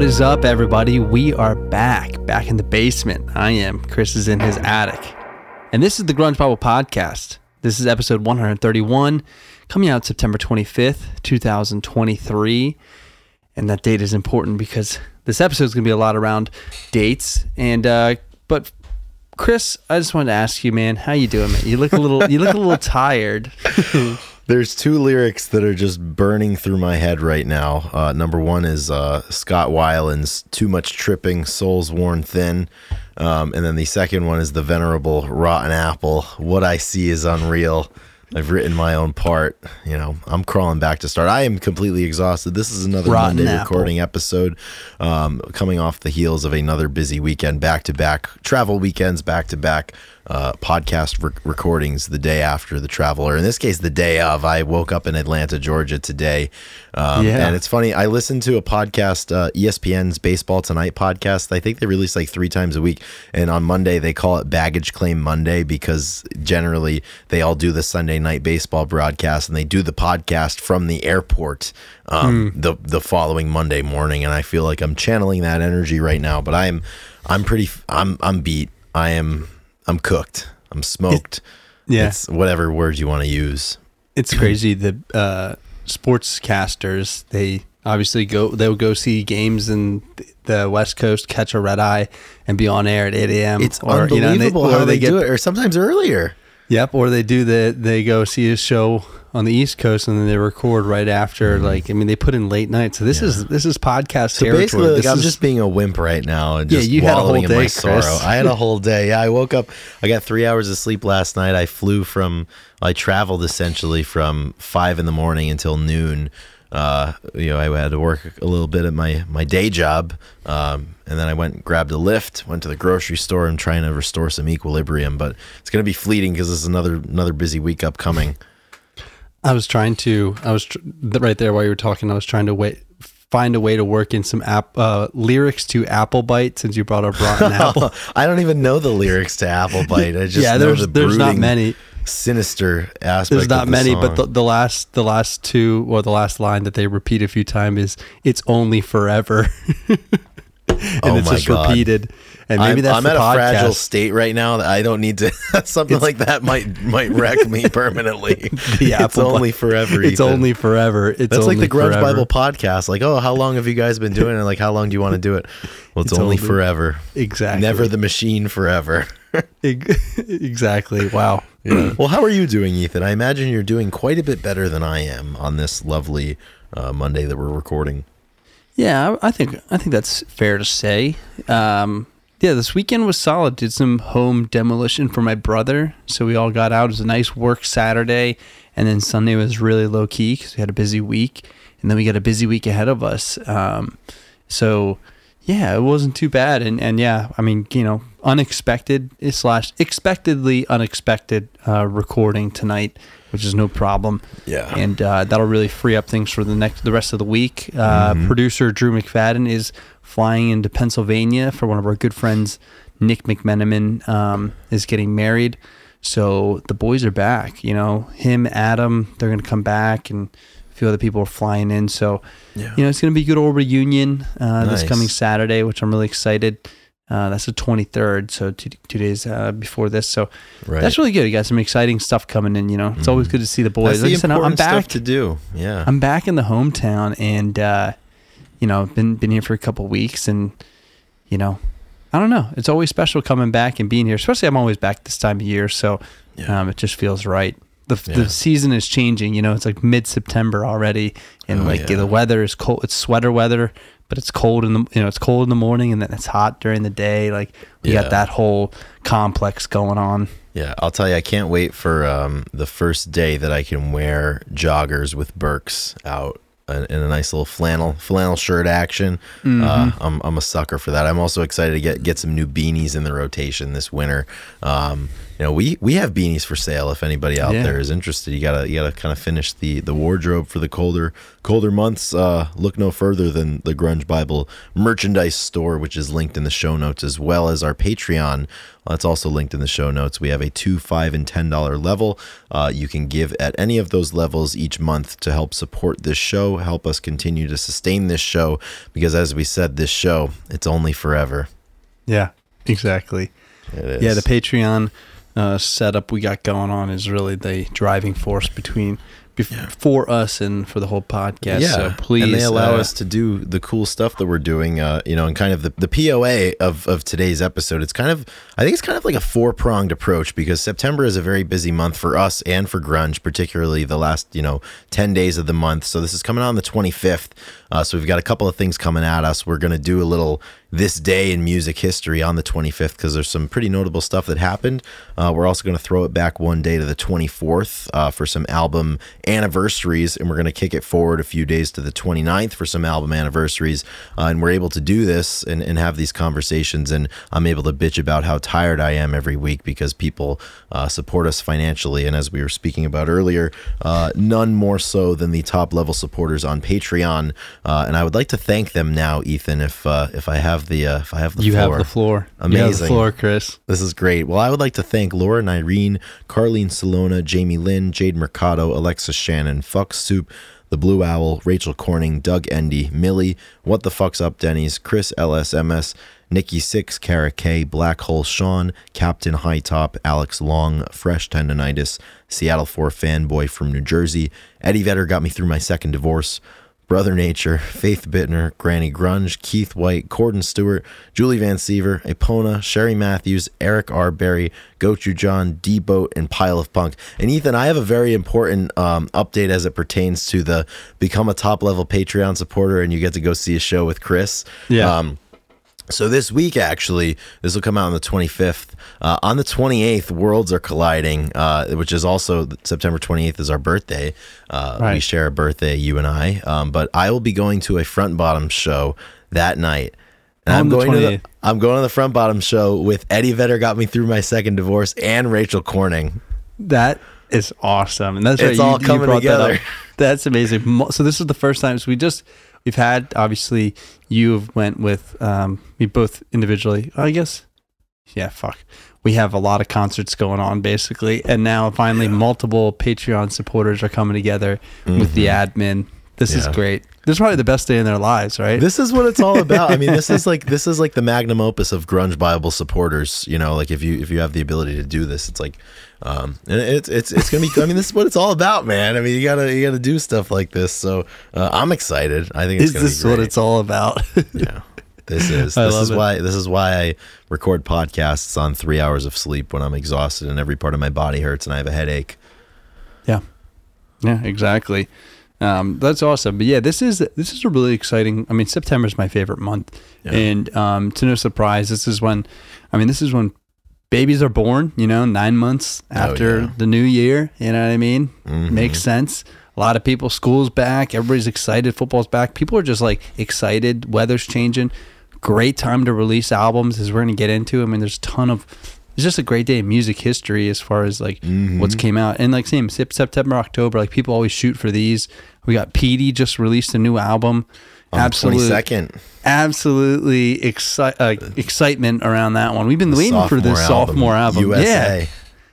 What is up, everybody? We are back, back in the basement. I am. Chris is in his attic. And this is the Grunge Bible Podcast. This is episode 131, coming out September 25th, 2023. And that date is important because this episode is going to be a lot around dates. And, uh, but Chris, I just wanted to ask you, man, how you doing, man? You look a little, you look a little tired. There's two lyrics that are just burning through my head right now. Uh, number one is uh, Scott Weiland's "Too Much Tripping, Souls Worn Thin," um, and then the second one is the venerable Rotten Apple. What I see is unreal. I've written my own part. You know, I'm crawling back to start. I am completely exhausted. This is another Rotten Monday apple. recording episode, um, coming off the heels of another busy weekend, back to back travel weekends, back to back uh, podcast rec- recordings the day after the travel, or in this case, the day of. I woke up in Atlanta, Georgia today. Um, Yeah. And it's funny, I listened to a podcast, uh, ESPN's Baseball Tonight podcast. I think they release like three times a week. And on Monday, they call it Baggage Claim Monday because generally they all do the Sunday night baseball broadcast and they do the podcast from the airport um, the, the following Monday morning. And I feel like I'm channeling that energy right now, but I'm, I'm pretty, I'm, I'm beat. I am, I'm cooked. I'm smoked. Yeah. It's whatever words you want to use. it's crazy the uh sportscasters they obviously go they'll go see games in the west coast catch a red eye and be on air at 8 a.m It's or, you know, unbelievable or how they, do it, or sometimes earlier. Yep or they do the they go see a show on the east coast and then they record right after mm-hmm. like i mean they put in late night so this is this is podcast So territory basically, like, This I'm is- just being a wimp right now and Yeah, just you had a whole wallowing in my day, sorrow. Chris. I had a whole day. Yeah, I woke up. I got three hours of sleep last night. I flew from. I traveled essentially from five in the morning until noon. Uh, you know, I had to work a little bit at my my day job, um, and then I went and grabbed a lift. Went to the grocery store and trying to restore some equilibrium, but it's gonna be fleeting because this is another another busy week upcoming. i was trying to i was tr- right there while you were talking i was trying to wait find a way to work in some app uh, lyrics to apple bite since you brought up rotten apple I don't even know the lyrics to Apple Bite. I just yeah there's the there's not many sinister aspect. There's not the many, but the, the last the last two or the last line that they repeat a few times is "It's only forever," and Oh it's just God. repeated. And maybe I'm, that's I'm the at a fragile state right now that I don't need to. something like that might might wreck me permanently. Yeah, it's only forever. It's Ethan. only forever. It's That's like the Grunge forever. Bible podcast. Like, oh, how long have you guys been doing it? Like, how long do you want to do it? Well, it's, It's only only- forever. Exactly. Never the machine forever. exactly. Wow. well, how are you doing, Ethan? I imagine you're doing quite a bit better than I am on this lovely uh, Monday that we're recording. Yeah, I I think I think that's fair to say. Um, yeah, this weekend was solid. Did some home demolition for my brother, so we all got out. It was a nice work Saturday, and then Sunday was really low key because we had a busy week, and then we got a busy week ahead of us. Um, so yeah, it wasn't too bad, and and yeah, I mean you know unexpected slash expectedly unexpected uh, recording tonight, which is no problem Yeah. and uh, that'll really free up things for the next the rest of the week. Uh, Producer Drew McFadden is flying into Pennsylvania for one of our good friends, Nick McMenamin, um, is getting married. So the boys are back. You know, him, Adam, they're gonna come back, and few other people are flying in. So Yeah. you know, it's gonna be a good old reunion uh, this coming Saturday, which I'm really excited. Uh, that's the 23rd, so two, two days uh, before this. So Right. that's really good. You got some exciting stuff coming in. You know, it's always good to see the boys. That's Like the I said, important back. stuff to do. Yeah. I'm back in the hometown, and uh, you know, been been here for a couple weeks, and you know, I don't know. It's always special coming back and being here. Especially, I'm always back this time of year, so Yeah. um, it just feels right. The, Yeah. the season is changing. You know, it's like mid September already, and Oh, like yeah. the weather is cold. It's sweater weather, but it's cold in the you know it's cold in the morning, and then it's hot during the day. Like we Yeah. got that whole complex going on. Yeah, I'll tell you, I can't wait for um, the first day that I can wear joggers with Birks out in in a nice little flannel flannel shirt action. Mm-hmm. Uh, I'm I'm a sucker for that. I'm also excited to get get some new beanies in the rotation this winter. Um, you know, we we have beanies for sale. If anybody out Yeah. there is interested, you gotta you gotta kind of finish the the wardrobe for the colder colder months. Uh, look no further than the Grunge Bible merchandise store, which is linked in the show notes, as well as our Patreon. That's also linked in the show notes. We have a two, five, and ten dollar level. Uh, you can give at any of those levels each month to help support this show, help us continue to sustain this show. Because as we said, this show it's only forever. Yeah, exactly. It is. Yeah, the Patreon uh, setup we got going on is really the driving force between bef- for us and for the whole podcast. so please, and they allow uh, us to do the cool stuff that we're doing. Uh, you know, and kind of the, the POA of of today's episode. It's kind of I think it's kind of like a four pronged approach because September is a very busy month for us and for grunge, particularly the last you know ten days of the month. So this is coming out on the twenty fifth. Uh, so we've got a couple of things coming at us. We're gonna do a little this day in music history on the 25th because there's some pretty notable stuff that happened. Uh, we're also going to throw it back one day to the 24th uh, for some album anniversaries, and we're going to kick it forward a few days to the 29th for some album anniversaries. Uh, and we're able to do this and, and have these conversations, and I'm able to bitch about how tired I am every week because people uh, support us financially. And as we were speaking about earlier, uh, none more so than the top level supporters on Patreon. Uh, and I would like to thank them now, Ethan, if uh, if I have the uh, if I have the you floor. have the floor. You have Amazing. the floor, Chris. This is great. Well, I would like to thank Laura and Irene, Carlene Salona, Jamie Lynn, Jade Mercado, Alexa Shannon, Fuck Soup, The Blue Owl, Rachel Corning, Doug Endy, Millie, What the Fuck's Up Denny's, Chris LSMS, Nikki Six, Kara K, Black Hole Sean, Captain High Top, Alex Long, Fresh Tendonitis, Seattle 4 Fanboy from New Jersey, Eddie Vedder got me through my second divorce. Brother Nature, Faith Bittner, Granny Grunge, Keith White, Corden Stewart, Julie Van Siever, Epona, Sherry Matthews, Eric R. Berry, Gochu John, D Boat, and Pile of Punk. And Ethan, I have a very important um, update as it pertains to the become a top level Patreon supporter and you get to go see a show with Chris. Yeah. Um, so this week, actually, this will come out on the 25th. Uh, on the 28th, worlds are colliding, uh, which is also September 28th is our birthday. Uh, We share a birthday, you and I. Um, but I will be going to a front bottom show that night. And On I'm going to the, I'm going to the front bottom show with Eddie Vedder got me through my second divorce and Rachel Corning. That is awesome, and that's It's right. all coming brought that together. up. That's amazing. So this is the first time. So we just we've had obviously you went with um we both individually. I guess yeah. Fuck. We have a lot of concerts going on basically, and now finally multiple Patreon supporters are coming together with the admin. This is Mm-hmm. Great. This is probably the best day in their lives, right? This is what it's all about. I mean, this is like this is like the magnum opus of grunge Bible supporters. You know, like if you if you have the ability to do this, it's like, um, and it's it's it's gonna be. I mean, this is what it's all about, man. I mean, you gotta you gotta do stuff like this. So uh, I'm excited. I think it's is gonna this be what it's all about? Yeah, this is this is it. why this is why I record podcasts on three hours of sleep when I'm exhausted and every part of my body hurts and I have a headache. Yeah, yeah, exactly. Um, that's awesome. But yeah, this is this is a really exciting. I mean, September is my favorite month, Yeah. and um, to no surprise, this is when. I mean, this is when babies are born. You know, nine months after Oh, yeah. the new year. You know what I mean? Mhm. Makes sense. A lot of people, school's back. Everybody's excited. Football's back. People are just like excited. Weather's changing. Great time to release albums, as we're going to get into. I mean, there's a ton of. It's just a great day in music history as far as like Mm-hmm. what's came out. And like same September, October, like people always shoot for these. We got Petey just released a new album. Absolutely, second, absolutely exci- uh, excitement around that one. We've been waiting for this sophomore sophomore album. USA. Yeah,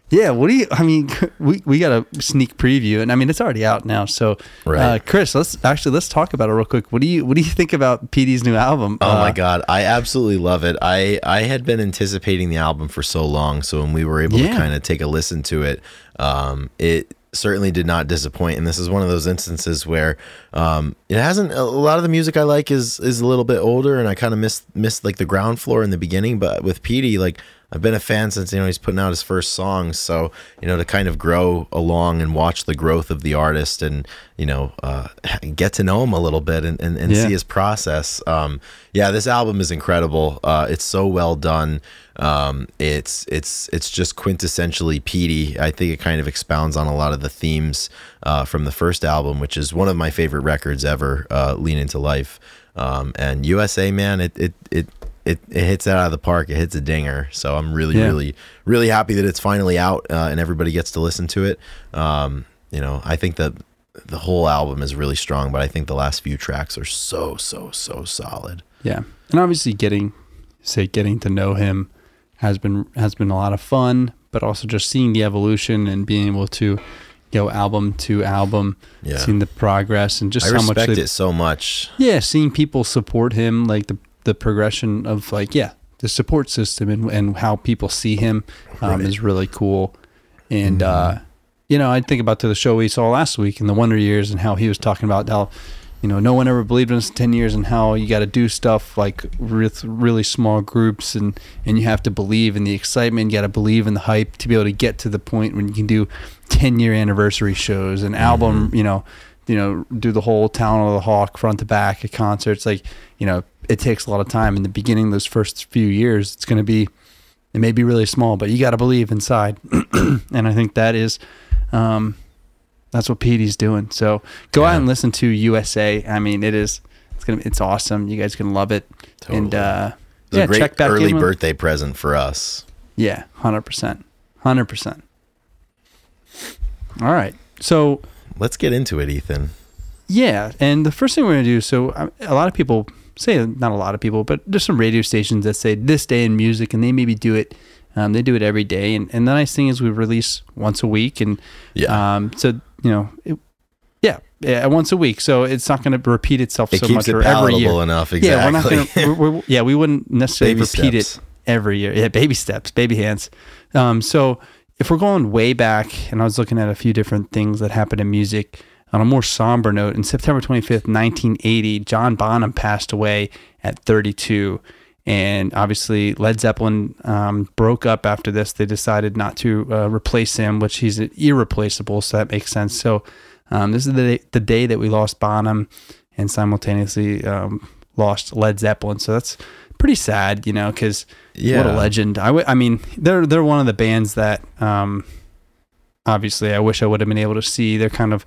yeah. What do you? I mean, we we got a sneak preview, and I mean it's already out now. So, uh, Chris, let's actually let's talk about it real quick. What do you What do you think about Petey's new album? Oh my Uh, god, I absolutely love it. I I had been anticipating the album for so long, so when we were able Yeah. to kind of take a listen to it, um, it certainly did not disappoint. And this is one of those instances where um, it hasn't. A lot of the music I like is is a little bit older, and I kind of missed missed like the ground floor in the beginning. But with PD, like I've been a fan since you know he's putting out his first songs. So you know to kind of grow along and watch the growth of the artist, and you know uh, get to know him a little bit and and, and Yeah. see his process. Um, yeah, this album is incredible. Uh, it's so well done. Um, it's it's it's just quintessentially Petey. I think it kind of expounds on a lot of the themes uh, from the first album, which is one of my favorite records ever. Uh, Lean into Life um, and USA, man. It it it it, it hits it out of the park. It hits a dinger. So I'm really, Yeah. really, really happy that it's finally out uh, and everybody gets to listen to it. Um, you know, I think that the whole album is really strong, but I think the last few tracks are so, so, so solid. Yeah, and obviously getting, say, getting to know him has been has been a lot of fun, but also just seeing the evolution and being able to go album to album, Yeah. seeing the progress and just I how much respect they, it so much. yeah, seeing people support him, like the the progression of like yeah, the support system and and how people see him um, Right. Mm-hmm. is really cool. And uh, you know, I think about to the show we saw last week in the Wonder Years and how he was talking about how you know no one ever believed in us in ten years and how you got to do stuff like with really small groups and and you have to believe in the excitement, you got to believe in the hype to be able to get to the point when you can do ten year anniversary shows, an album, you know you know, do the whole Town of the Hawk front to back at concerts. Like, you know, it takes a lot of time. In the beginning, those first few years, it's going to be, it may be really small, but you got to believe inside. and I think that is, um, that's what Petey's doing. So go out and listen to USA. I mean, it is, it's gonna, it's awesome. You guys can love it. And uh, It's a yeah, great check back early in. with- birthday present for us. yeah, hundred percent, hundred percent. All right, so Let's get into it, Ethan. Yeah, and the first thing we're gonna do. So a lot of people say, not a lot of people, but there's some radio stations that say this day in music, and they maybe do it. Um, they do it every day, and, and the nice thing is we release once a week, and Yeah. um, so you know, it, yeah, yeah, once a week. So it's not going to repeat itself It so much it or every year. enough. Yeah, we're not gonna. We're, we're, yeah, we wouldn't necessarily Baby repeat steps. it every year. Yeah, baby steps, baby hands. Um, so if we're going way back, and I was looking at a few different things that happened in music on a more somber note, in September 25th, 1980, John Bonham passed away at 32. And obviously, Led Zeppelin um, broke up after this. They decided not to uh, replace him, which he's irreplaceable, so that makes sense. So, um, this is the day, the day that we lost Bonham and simultaneously um, lost Led Zeppelin. So that's pretty sad, you know, because what a legend. I, w- I mean, they're they're one of the bands that um, obviously I wish I would have been able to see. They're kind of,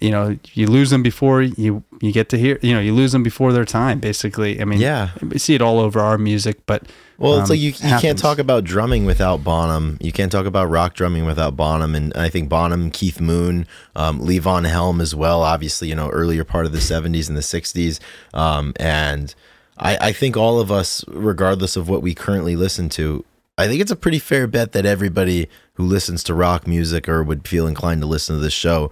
you know, you lose them before you you get to hear, you know, you lose them before their time. Basically, I mean, Yeah. we see it all over our music, but Well, it's um, like you, you can't talk about drumming without Bonham. You can't talk about rock drumming without Bonham. And I think Bonham, Keith Moon, um, Levon Helm as well, obviously, you know, earlier part of the 70s and the 60s. Um, and I, I think all of us, regardless of what we currently listen to, I think it's a pretty fair bet that everybody who listens to rock music or would feel inclined to listen to this show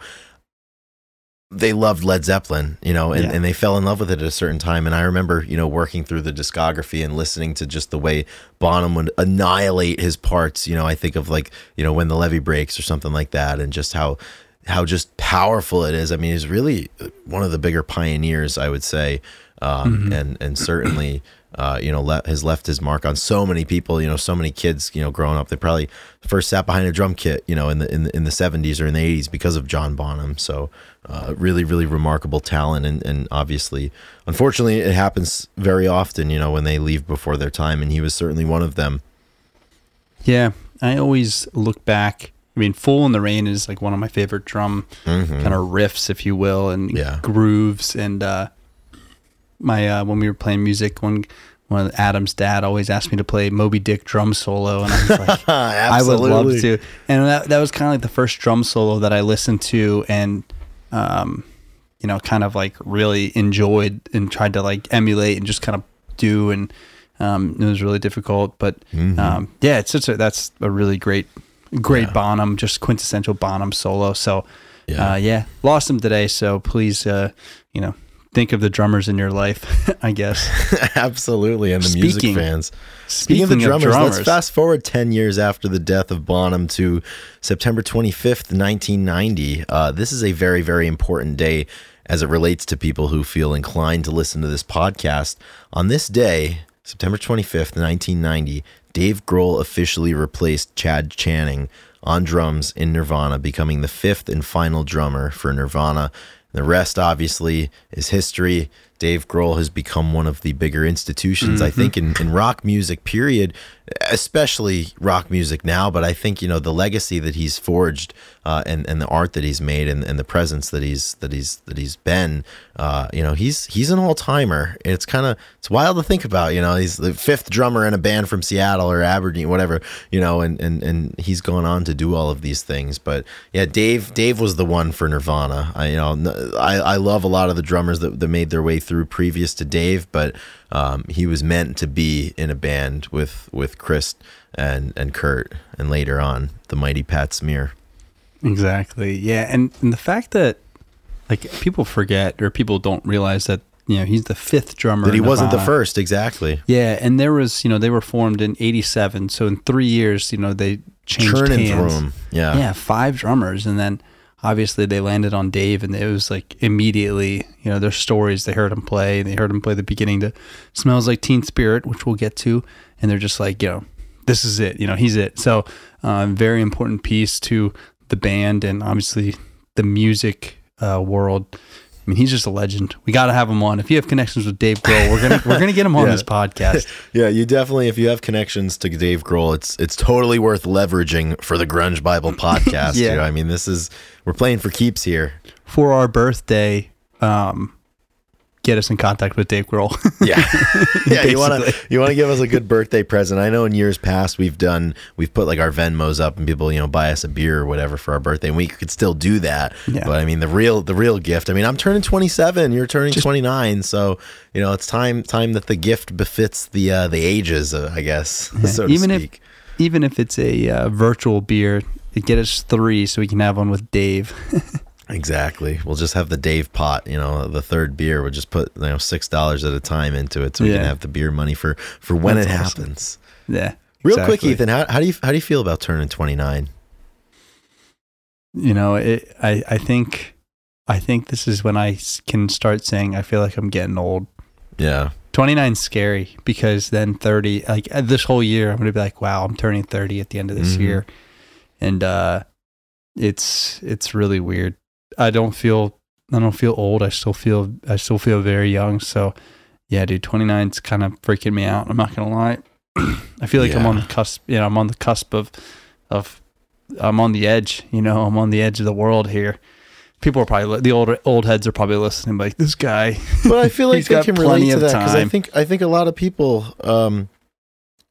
they loved Led Zeppelin, you know, and, Yeah. and they fell in love with it at a certain time. And I remember, you know, working through the discography and listening to just the way Bonham would annihilate his parts. You know, I think of like, you know, when the levee breaks or something like that, and just how how just powerful it is. I mean, he's really one of the bigger pioneers, I would say, um, and and certainly. Uh, you know, le- has left his mark on so many people. You know, so many kids. You know, growing up, they probably first sat behind a drum kit. You know, in the in the in the seventies or in the eighties because of John Bonham. So, uh, really, really remarkable talent, and and obviously, unfortunately, it happens very often. You know, when they leave before their time, and he was certainly one of them. yeah, I always look back. I mean, "Fool in the Rain" is like one of my favorite drum Mhm. kind of riffs, if you will, and Yeah. grooves. And uh, my uh, when we were playing music, one one of Adam's dad always asked me to play Moby Dick drum solo, and I was like, I would love to. And that that was kind of like the first drum solo that I listened to, and um, you know, kind of like really enjoyed and tried to like emulate and just kind of do, and um, it was really difficult, but Mhm. um, yeah, it's such a that's a really great, great Yeah. Bonham, just quintessential Bonham solo. So Yeah. uh, yeah, lost him today. So please, uh, you know, think of the drummers in your life. I guess. Absolutely, and the music Speaking- fans. Speaking, Speaking, of, drummers, drummers, let's fast forward 10 years after the death of Bonham to September 25th, 1990. Uh, this is a very, very important day as it relates to people who feel inclined to listen to this podcast. On this day, September 25th, 1990, Dave Grohl officially replaced Chad Channing on drums in Nirvana, becoming the fifth and final drummer for Nirvana. The rest, obviously, is history. Dave Grohl has become one of the bigger institutions, I think, in, in rock music, period, especially rock music now. But I think, you know, the legacy that he's forged uh, and, and the art that he's made and, and the presence that he's that he's that he's been, uh, you know, he's he's an all timer. It's kind of it's wild to think about. You know, he's the fifth drummer in a band from Seattle or Aberdeen, whatever. You know, and and and he's gone on to do all of these things. But yeah, Dave Dave was the one for Nirvana. I you know I I love a lot of the drummers that, that made their way through previous to Dave, but um, he was meant to be in a band with with Chris and and Kurt, and later on the mighty Pat Smear. Exactly. Yeah, and, and the fact that like people forget or people don't realize that you know he's the fifth drummer. That he wasn't the first, exactly. Yeah, and there was you know they were formed in '87, so in three years you know they changed Churning hands. through. Yeah. Yeah, five drummers, and then obviously they landed on Dave, and it was like immediately you know their stories. They heard him play, they heard him play the beginning to "Smells Like Teen Spirit," which we'll get to, and they're just like you know this is it, you know he's it. So uh, very important piece to the band and obviously the music uh, world. I mean, he's just a legend. We got to have him on. If you have connections with Dave Grohl, we're gonna we're gonna get him on Yeah. this podcast. Yeah, you definitely if you have connections to Dave Grohl, it's it's totally worth leveraging for the Grunge Bible podcast. Yeah. you know? I mean, this is we're playing for keeps here. For our birthday, um, get us in contact with Dave Grohl. Yeah, yeah. You want to you want to give us a good birthday present. I know in years past we've done we've put like our Venmos up and people you know buy us a beer or whatever for our birthday, and we could still do that. Yeah. But I mean the real the real gift. I mean I'm turning 27, you're turning 29, so you know it's time time that the gift befits the uh, the ages, uh, I guess, so to even if even if it's a uh, virtual beer, get us three so we can have one with Dave. Exactly. We'll just have the Dave pot, you know, the third beer. We'll just put, you know, six dollars at a time into it so we Yeah. can have the beer money for for when That's it awesome. happens. yeah. Real quick. Ethan, how, how do you how do you feel about turning twenty nine? You know, it, I I think I think this is when I can start saying I feel like I'm getting old. Yeah. 29 is scary because then 30 like uh, this whole year I'm going to be like wow, I'm turning 30 at the end of this Mhm. year. And uh it's it's really weird. I don't feel I don't feel old. I still feel I still feel very young. So yeah, dude, 29's kind of freaking me out. I'm not to lie. I feel like I'm on the cusp, you know, I'm on the cusp of of I'm on the edge, you know, I'm on the edge of the world here. People are probably the old old heads are probably listening like this guy. But I feel like they can relate to that because I think I think a lot of people um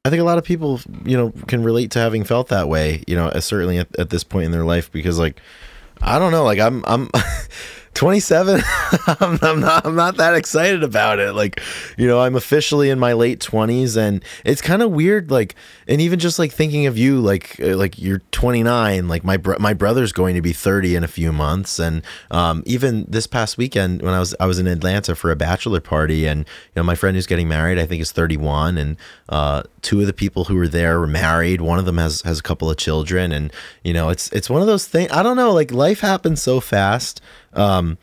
I think a lot of people, you know, can relate to having felt that way, you know, certainly at, at this point in their life because like I don't know, like I'm I'm 27 I'm, I'm not I'm not that excited about it. Like, you know, I'm officially in my late 20s and it's kind of weird like and even just like thinking of you like uh, like you're 29, like my bro- my brother's going to be 30 in a few months and um even this past weekend when I was I was in Atlanta for a bachelor party and you know my friend who's getting married I think is 31 and uh two of the people who were there were married. One of them has has a couple of children and you know, it's it's one of those things I don't know, like life happens so fast. Um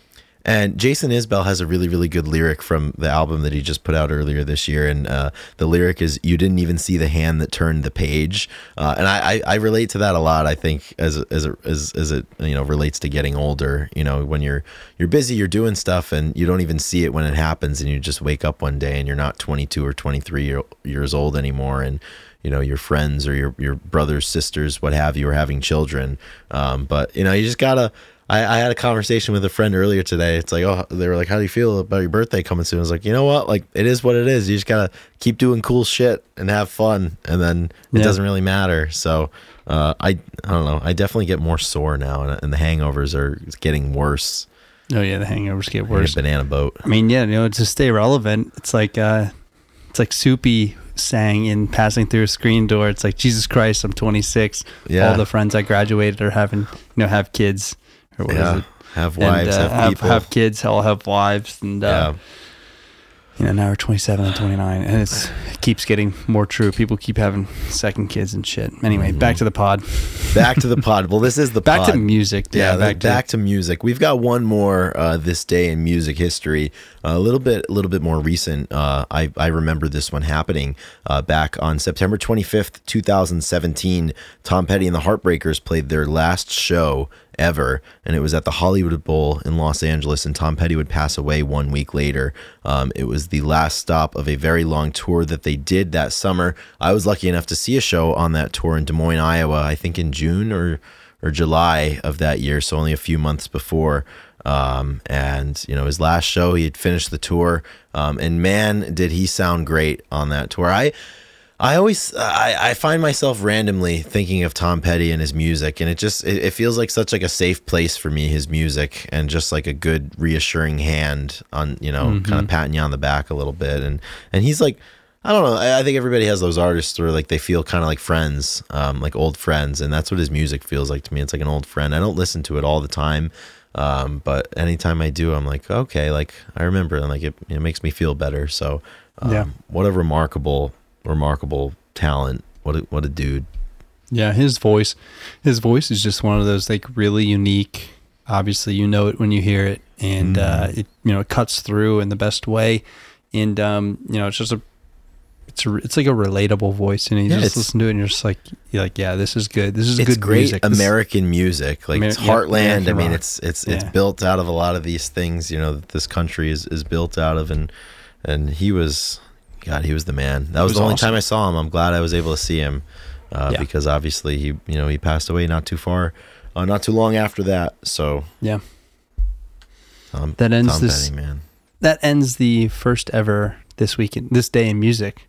and Jason Isbell has a really, really good lyric from the album that he just put out earlier this year. And uh, the lyric is, You didn't even see the hand that turned the page. Uh, and I, I, I relate to that a lot, I think, as, as, it- as, as it you know relates to getting older. You know, when you're you're busy, you're doing stuff, and you don't even see it when it happens. And you just wake up one day and you're not 22 or 23 year, years old anymore. And you know your friends or your your brothers sisters what have you are having children um, but you know you just gotta I, I had a conversation with a friend earlier today it's like oh they were like how do you feel about your birthday coming soon i was like you know what like it is what it is you just gotta keep doing cool shit and have fun and then it Yeah. doesn't really matter so uh, I I don't know I definitely get more sore now and, and the hangovers are getting worse Oh yeah, the hangovers get worse. a banana boat I mean, yeah, you know, to stay relevant, it's like uh it's like Soupy sang in passing through a screen door. It's like Jesus Christ, I'm 26. Yeah. All the friends I graduated are having, you know, have kids what is yeah it? have And, wives uh, have have, people have kids, all have wives, and uh, yeah you know now we're 27 and 29, and it's it keeps getting more true. People keep having second kids and shit. Anyway, back to the pod. back to the pod well this is the Back pod. to music. Yeah, Yeah, back, back back to to music. We've got one more uh, this day in music history. a little bit, a little bit more recent. Uh, I I remember this one happening uh, back on September twenty fifth, two thousand seventeen. Tom Petty and the Heartbreakers played their last show ever, and it was at the Hollywood Bowl in Los Angeles. And Tom Petty would pass away one week later. Um, it was the last stop of a very long tour that they did that summer. I was lucky enough to see a show on that tour in Des Moines, Iowa. I think in June or or July of that year, so only a few months before. Um, and you know his last show, he had finished the tour, um, and man, did he sound great on that tour. I I always I, I find myself randomly thinking of Tom Petty and his music, and it just it, it, feels like such like a safe place for me. His music and just like a good reassuring hand on you know mm-hmm. kind of patting you on the back a little bit, and and he's like I don't know. I, I think everybody has those artists where like they feel kind of like friends, um, like old friends, and that's what his music feels like to me. It's like an old friend. I don't listen to it all the time. Um, but anytime I do, I'm like, okay, like I remember, and like it, it makes me feel better. So, um, yeah, what a remarkable remarkable talent. What a, what a dude. Yeah, his voice, his voice is just one of those like really unique. Obviously, you know it when you hear it, and mm. uh, it you know it cuts through in the best way, and um, you know it's just a it's a, it's like a relatable voice, and you yeah, just listen to it, and you're just like you're like, yeah, this is good. This is it's good great music. American music, like Amer- it's heartland. Yeah, I mean, it's it's it's yeah. built out of a lot of these things, you know, that this country is is built out of, and and he was God, he was the man. That was, was the only awesome. time I saw him. I'm glad I was able to see him uh, yeah. because obviously he, you know, he passed away not too far, uh, not too long after that. So yeah, Tom, that ends Tom this. Petty, man. That ends the first ever this weekend, this day in music.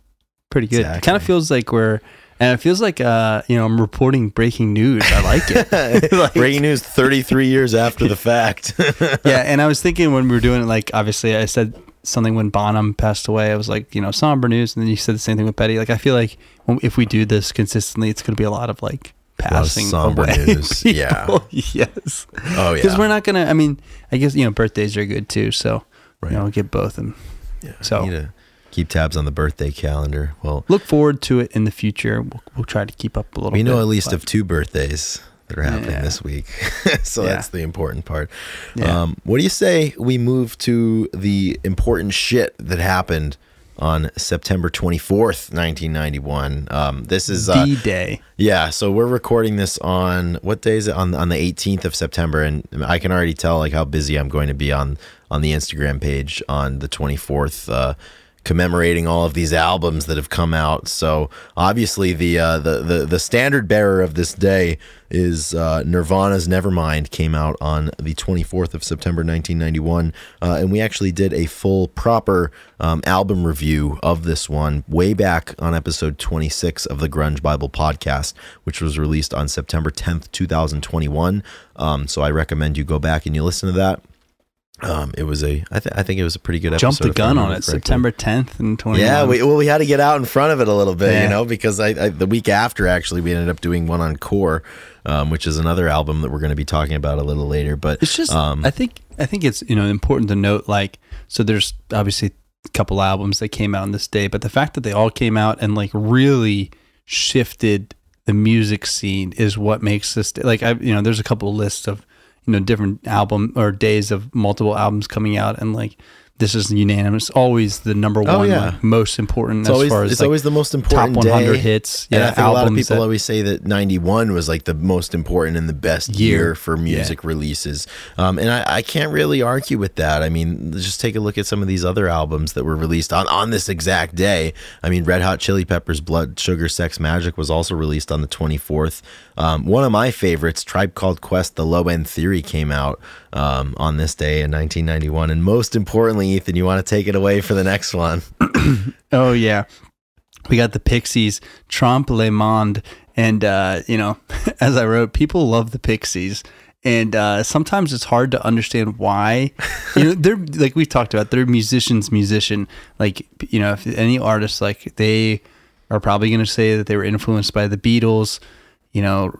Pretty good. Exactly. It kind of feels like we're. And it feels like uh, you know I'm reporting breaking news. I like it. like, breaking news 33 years after the fact. yeah, and I was thinking when we were doing it, like obviously I said something when Bonham passed away. I was like, you know, somber news, and then you said the same thing with Petty. Like, I feel like if we do this consistently, it's going to be a lot of like passing somber away news. Yeah. yes. Oh yeah. Because we're not gonna. I mean, I guess you know birthdays are good too. So right. you know, get both and yeah. So keep tabs on the birthday calendar. Well, look forward to it in the future. We'll, we'll try to keep up a little. Bit. We know bit, at least but. of two birthdays that are happening yeah. this week. so yeah. that's the important part. Yeah. Um, what do you say we move to the important shit that happened on September 24th, 1991? Um, this is uh, D-Day. Yeah, so we're recording this on what day is it? On on the 18th of September and I can already tell like how busy I'm going to be on on the Instagram page on the 24th. Uh, commemorating all of these albums that have come out. So obviously the uh, the, the the standard bearer of this day is uh, Nirvana's Nevermind came out on the 24th of September 1991, uh, and we actually did a full proper um, album review of this one way back on episode 26 of the Grunge Bible podcast, which was released on September 10th, 2021. Um, so I recommend you go back and you listen to that. Um, it was a, I, th- I think it was a pretty good episode. Jumped the gun on it, correctly. September 10th and 20. Yeah, we, well, we had to get out in front of it a little bit, yeah. you know, because I, I, the week after actually we ended up doing one on Core, um, which is another album that we're going to be talking about a little later. But it's just, um, I think, I think it's you know important to note like, so there's obviously a couple albums that came out on this day, but the fact that they all came out and like really shifted the music scene is what makes this like I you know there's a couple lists of you know different album or days of multiple albums coming out and like this is unanimous. Always the number oh, one, yeah. like, most important it's as always, far as it's like always the most important top 100 day. hits. Yeah, and I think a lot of people that, always say that '91 was like the most important and the best year, year for music yeah. releases. Um, and I, I, can't really argue with that. I mean, just take a look at some of these other albums that were released on on this exact day. I mean, Red Hot Chili Peppers' "Blood Sugar Sex Magik was also released on the 24th. Um, one of my favorites, Tribe Called Quest, The Low End Theory, came out um, on this day in 1991. And most importantly, Ethan, you want to take it away for the next one? oh, yeah. We got the Pixies, Trompe Le Monde. And, uh, you know, as I wrote, people love the Pixies and uh, sometimes it's hard to understand why. You know, they're like we talked about. They're musicians, musician. Like you know, if any artist, like they are probably going to say that they were influenced by the Beatles, you know,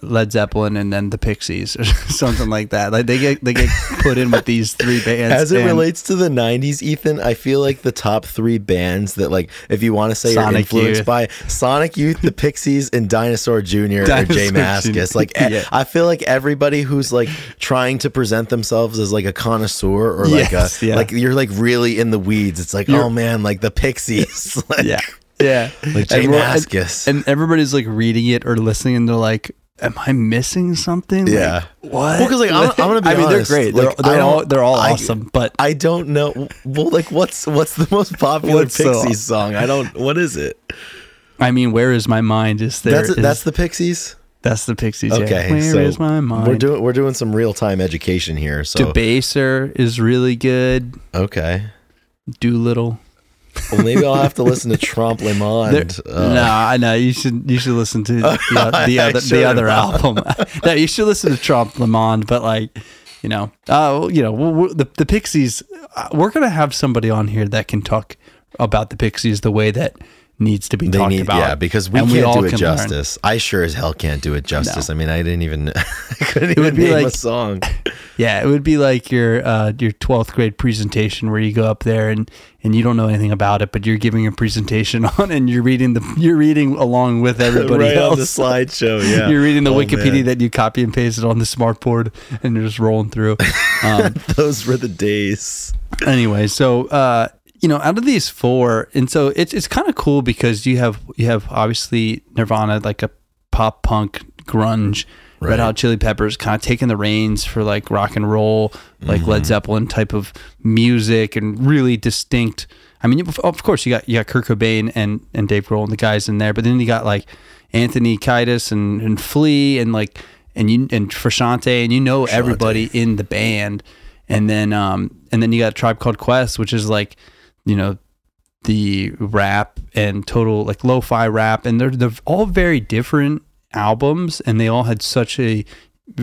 Led Zeppelin and then the Pixies or something like that. Like they get they get put in with these three bands. As it relates to the '90s, Ethan, I feel like the top three bands that, like, if you want to say Sonic are influenced Youth. by Sonic Youth, the Pixies, and Dinosaur Jr. Dinosaur or J Mascis. Like, yeah. I feel like everybody who's like trying to present themselves as like a connoisseur or like yes, a yeah. like you're like really in the weeds. It's like, you're, oh man, like the Pixies. like, yeah. Yeah. Like Mascis. And, and, everybody's like reading it or listening and they're like, am I missing something? Like, Yeah. what? Well, 'cause, like, I'm- I'm gonna be I mean, honest, they're great. like, they're they're all they're all I- awesome. But I don't know. Well, like, what's what's the most popular Pixies song? I don't. What is it? I mean, where is my mind? Is there? That's is- that's the Pixies. that's the Pixies. yeah. Okay, Where is so my mind? We're doing we're doing some real time education here. So Debaser is really good. okay. Doolittle. Well, maybe I'll have to listen to Trompe Le Monde. Uh, no, I know you should. You should listen to the, the other the other album. no, you should listen to Trompe Le Monde, but like, you know, uh, you know, we're, we're- the the Pixies. uh, We're gonna have somebody on here that can talk about the Pixies the way that needs to be They talked need, about. yeah, because we and can't all do it can learn. justice. I sure as hell can't do it justice. I mean, I didn't even, I couldn't would even be name a song. Yeah, it would be like your uh, your twelfth grade presentation where you go up there and, and you don't know anything about it, but you're giving a presentation on and you're reading the you're reading along with everybody right else. on the slideshow. Yeah, You're reading the Oh, Wikipedia man. that you copy and pasted on the smartboard and you're just rolling through. Um, Those were the days. anyway, so uh, you know, out of these four, and so it's it's kind of cool because you have you have obviously Nirvana like a pop punk grunge. Red Hot Chili Peppers kind of taking the reins for like rock and roll, like Mm-hmm. Led Zeppelin type of music, and really distinct. I mean, of- of course you got you got Kurt Cobain and and Dave Grohl and the guys in there, but then you got like Anthony Kiedis and and Flea and like and you and Frusciante, and you know everybody in the band, and then um and then you got Tribe Called Quest, which is like you know the rap and total like lo-fi rap and they're they're all very different albums and they all had such a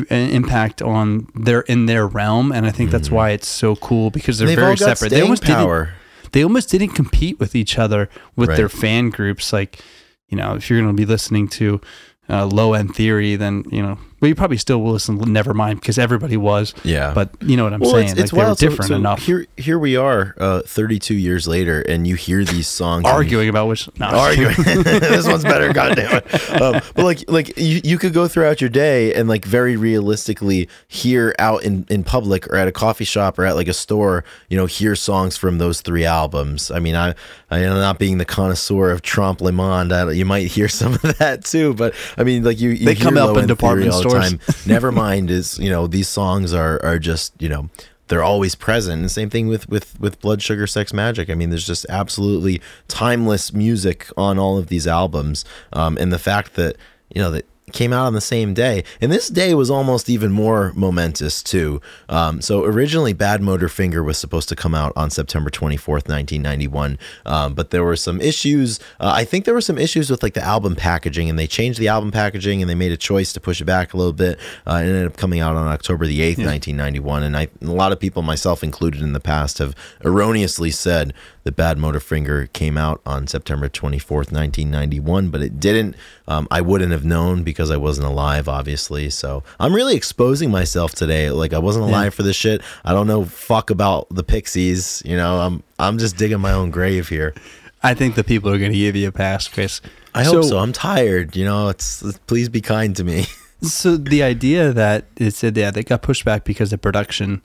an impact on their in their realm and I think that's why it's so cool because they're Mm-hmm. They've very all got separate. They staying almost power. didn't they almost didn't compete with each other with Right. their fan groups like you know if you're going to be listening to uh, low end theory then you know well you probably still will listen Nevermind, because everybody was Yeah. but you know what I'm well, saying it's, it's like they're wild. So- different so enough Here, here we are, uh, 32 years later, and you hear these songs arguing about which no, arguing. this one's better, goddamn it. Um, but like, like you, you could go throughout your day and like very realistically hear out in, in public or at a coffee shop or at like a store, you know, hear songs from those three albums. I mean, I, I am not being the connoisseur of Trompe Le Monde. I, you might hear some of that too, but I mean, like you, you They hear come up in department Theory time. Nevermind is, you know, these songs are are just, you know, they're always present. And same thing with with with Blood Sugar Sex Magik. I mean, there's just absolutely timeless music on all of these albums. Um, and the fact that you know that came out on the same day, and this day was almost even more momentous too. Um, so originally, Badmotorfinger was supposed to come out on September 24th, 1991, um, but there were some issues. Uh, I think there were some issues with like the album packaging, and they changed the album packaging, and they made a choice to push it back a little bit. Uh, it ended up coming out on October the 8th, 1991, and I, a lot of people, myself included in the past, have erroneously said that Badmotorfinger came out on September 24th, 1991, but it didn't. Um, I wouldn't have known because I wasn't alive, obviously. So I'm really exposing myself today. Like I wasn't alive for this shit. I don't know fuck about the Pixies. You know, I'm I'm just digging my own grave here. I think the people are going to give you a pass, Chris. I hope so. I'm tired. You know, it's please be kind to me. So the idea that it said yeah they got pushed back because of production.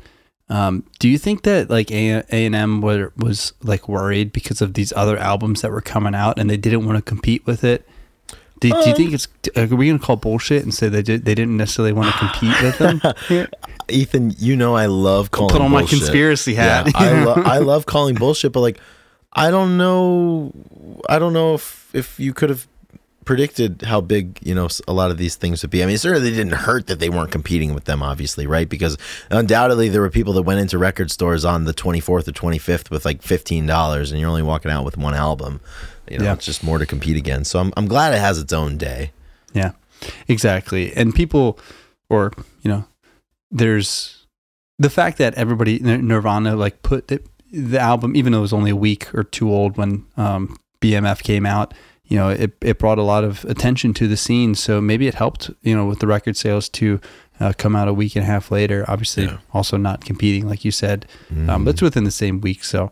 Um, do you think that like A and M was like worried because of these other albums that were coming out and they didn't want to compete with it? Do, do you think it's are we gonna call bullshit and say they did they didn't necessarily want to compete with them? Ethan, you know I love calling. Put on my bullshit. conspiracy hat. Yeah, I, lo- I love calling bullshit, but like, I don't know. I don't know if if you could have predicted how big you know a lot of these things would be. I mean, certainly didn't hurt that they weren't competing with them, obviously, right? Because undoubtedly there were people that went into record stores on the 24th or 25th with like fifteen dollars, and you're only walking out with one album. You know, Yeah. it's just more to compete against. So I'm I'm glad it has its own day. Yeah, exactly. And people, or you know, there's the fact that everybody Nirvana like put the, the album, even though it was only a week or two old when um, BMF came out. You know, it it brought a lot of attention to the scene. So maybe it helped. You know, with the record sales to uh, come out a week and a half later. Obviously, Yeah. also not competing like you said, um, but it's within the same week. So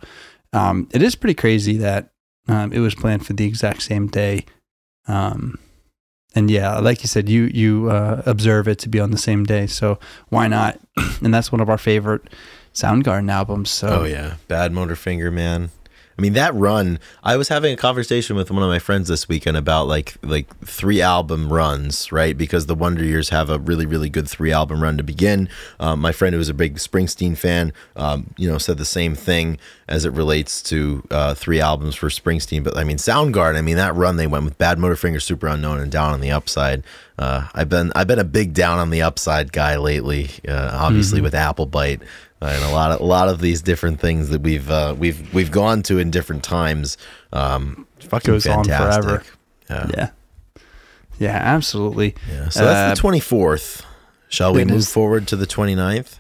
um, it is pretty crazy that um, it was planned for the exact same day. Um, and yeah, like you said, you you uh, observe it to be on the same day, so why not? and that's one of our favorite Soundgarden albums. So Oh yeah, Badmotorfinger, man. I mean, that run. I was having a conversation with one of my friends this weekend about like like three album runs, right? Because the Wonder Years have a really really good three album run to begin. Um, my friend who was a big Springsteen fan, um, you know, said the same thing as it relates to uh, three albums for Springsteen. But I mean, Soundgarden. I mean, that run they went with Badmotorfinger, Super Unknown, and Down on the Upside. Uh, I've been I've been a big Down on the Upside guy lately. Uh, obviously with Apple Bite and a lot of a lot of these different things that we've uh, we've we've gone to in different times. Um, fucking Goes on fantastic. forever. Yeah. Yeah. Yeah, absolutely. Yeah. So that's Uh, the twenty fourth. Shall we move forward to the 29th?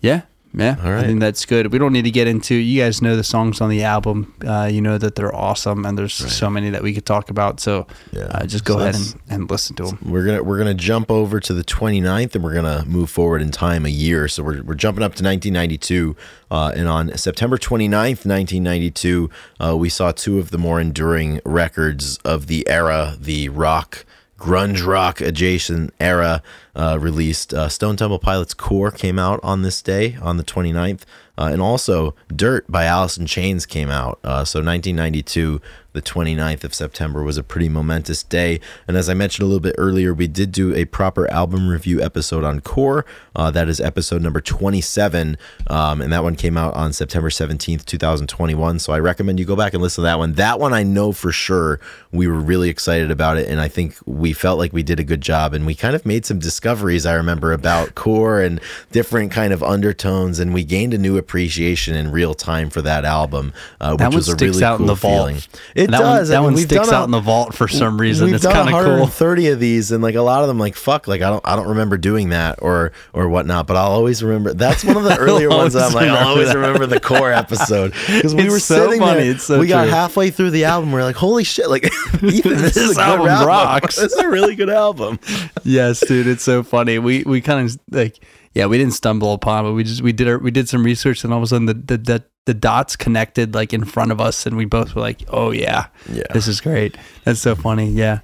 Yeah, yeah. I think that's good. We don't need to get into. You guys know the songs on the album. Uh, you know that they're awesome, and there's so many that we could talk about. So Yeah. uh, just go So ahead and, and listen to them. We're gonna we're gonna jump over to the 29th and we're gonna move forward in time a year. So we're, we're jumping up to 1992, uh, and on September 29th, 1992, uh, we saw two of the more enduring records of the era, the rock. Grunge rock adjacent era uh, released. Uh, Stone Temple Pilots Core came out on this day, on the 29th. Uh, and also, Dirt by Alice in Chains came out. Uh, so, 1992, the 29th of September, was a pretty momentous day. And as I mentioned a little bit earlier, we did do a proper album review episode on Core. Uh, that is episode number 27. Um, and that one came out on September 17th, 2021. So, I recommend you go back and listen to that one. That one, I know for sure we were really excited about it. And I think we felt like we did a good job. And we kind of made some discoveries, I remember, about Core and different kind of undertones. And we gained a new appreciation in real time for that album, uh, which That was a really out cool in the vault. feeling. It that does. One, that I mean, one sticks done a- out in the vault for some reason. We've it's done kind of cool. 130 of these, and like a lot of them, like fuck, like I don't, I don't remember doing that or or whatnot. But I'll always remember. That's one of the earlier ones. I'm like, I'll always that. remember the core episode because we were so sitting funny. there. It's so we got halfway through the album. We're like, holy shit! Like, Ethan, this, is a This good album album. rocks. This is a really good album. yes, dude, it's so funny. We we kind of like yeah, we didn't stumble upon, but we just we did our we did some research, and all of a sudden the the the, the dots connected like in front of us, and we both were like, oh yeah, Yeah. this is great. That's so funny. Yeah,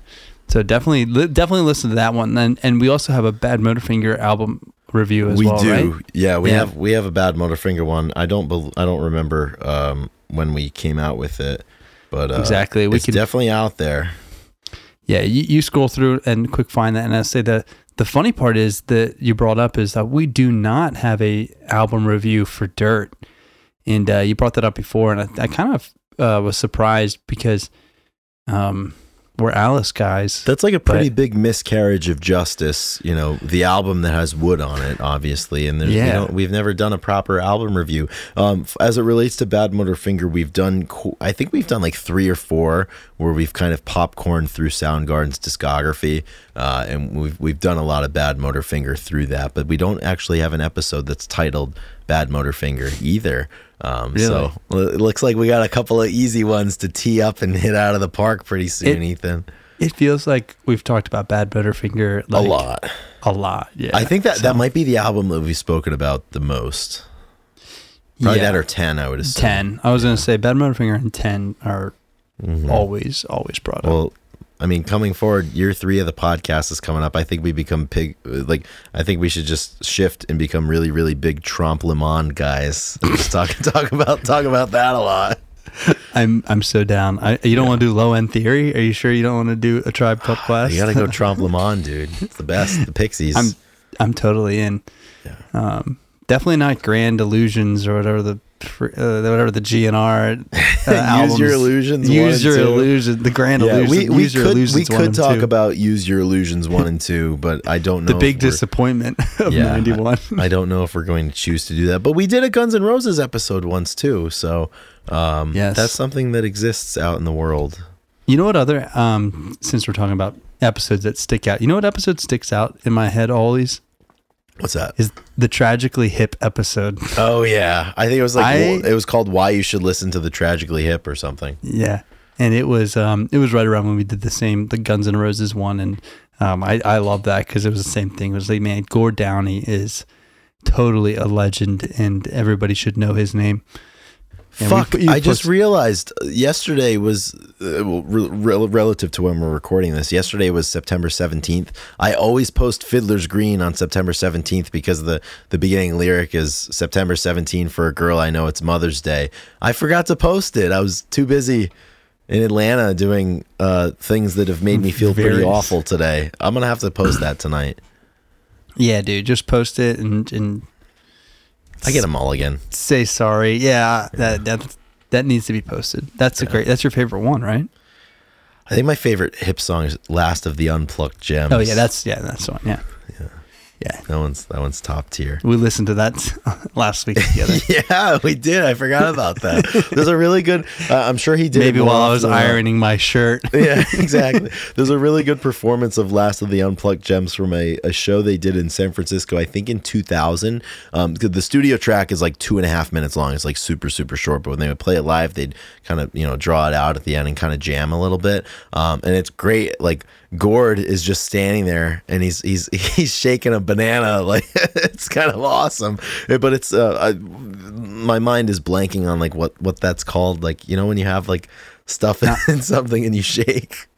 so definitely li- definitely listen to that one. And and we also have a Badmotorfinger album review as we well, We do. right? Yeah, we Yeah. have we have a Badmotorfinger one. I don't bel I don't remember um, when we came out with it, but uh, Exactly. We it's could- definitely out there. Yeah, you, you scroll through and quick find that, and I say that the funny part is that you brought up is that we do not have a album review for Dirt, and uh, you brought that up before, and I, I kind of uh, was surprised because um, we're Alice guys. That's like a pretty But- big miscarriage of justice. You know, the album that has wood on it, obviously, and there's, we Yeah. don't, we've never done a proper album review. Um, as it relates to Badmotorfinger, we've done, I think we've done like three or four where we've kind of popcorn through Soundgarden's discography, uh, and we've we've done a lot of Badmotorfinger through that, but we don't actually have an episode that's titled Badmotorfinger either. Um, So well, it looks like we got a couple of easy ones to tee up and hit out of the park pretty soon, It- Ethan. It feels like we've talked about Bad Butterfinger like, a lot. a lot. Yeah, I think that So, that might be the album that we've spoken about the most. Probably yeah, that or ten, I would assume. ten. I was gonna say Bad Butterfinger and ten are always always brought up. Mm-hmm. Well, I mean, coming forward, year three of the podcast is coming up. I think we become pig. Like, I think we should just shift and become really, really big Trompe Le Monde guys. Just talk talk about talk about that a lot. I'm I'm so down. I, you don't want to do low end theory? Are you sure you don't want to do a tribe called Quest? You gotta go Trompe Le Monde, dude. It's the best. The Pixies. I'm I'm totally in. Um, definitely not Grand Illusions or whatever the uh, whatever the GNR. Uh, albums. Your Illusions Use your illusion. The Grand yeah, illusion. we, we use your could illusions. we could talk two. about use your illusions one and two, but I don't know the big disappointment of Yeah, '91. I don't know if we're going to choose to do that, but we did a Guns N' Roses episode once too, so um, Yes. that's something that exists out in the world. You know what other? Um, since we're talking about episodes that stick out, you know what episode sticks out in my head always What's that? is the tragically hip episode. Oh yeah, I think it was like I- it was called "Why You Should Listen to the Tragically Hip" or something. Yeah, and it was um it was right around when we did the same the Guns N' Roses one, and um I I love that because it was the same thing. It was like man, Gord Downie is totally a legend, and everybody should know his name. And Fuck! I just realized uh, yesterday was uh, well, re- rel- relative to when we're recording this. Yesterday was September seventeenth. I always post Fiddler's Green on September seventeenth because the the beginning lyric is September seventeenth for a girl I know. It's Mother's Day. I forgot to post it. I was too busy in Atlanta doing uh, things that have made me feel pretty awful today. I'm gonna have to post that tonight. yeah, dude, just post it and and I get a mulligan. say sorry. Yeah, that that that needs to be posted. That's a great. That's your favorite one, right? I think my favorite hip song is "Last of the Unplucked Gems." Oh yeah, that's yeah, that's the one. Yeah, yeah. that one's that one's top tier. We listened to that last week together. Yeah, we did. I forgot about that. There's a really good. Uh, I'm sure he did. Maybe while I was ironing my shirt. Yeah, exactly. There's a really good performance of Last of the Unplucked Gems from a, a show they did in San Francisco, I think in 2000. Um, the studio track is like two and a half minutes long. It's like super, super short. But when they would play it live, they'd kind of, you know, draw it out at the end and kind of jam a little bit. Um, and it's great. Like, Gord is just standing there and he's he's he's shaking a banana like it's kind of awesome. But it's uh I, my mind is blanking on like what what that's called. Like you know when you have like stuff in something and you shake.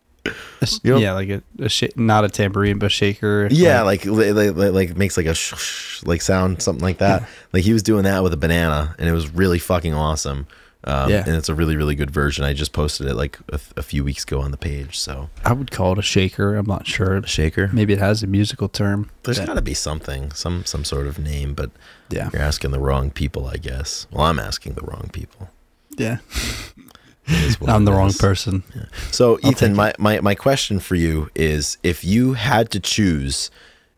You know- yeah, like a, a sh- not a tambourine, but shaker. yeah like like, like, like makes like a sh- sh- like sound something like that. Like he was doing that with a banana and it was really fucking awesome um, Yeah. and it's a really really good version i just posted it like a, a few weeks ago on the page so I would call it a shaker. I'm not sure. a shaker Maybe it has a musical term. There's got to be something, some some sort of name, but yeah, you're asking the wrong people, I guess. Well, I'm asking the wrong people. yeah. It is what I'm the wrong is. person. So, I'll Ethan, my, my my question for you is: if you had to choose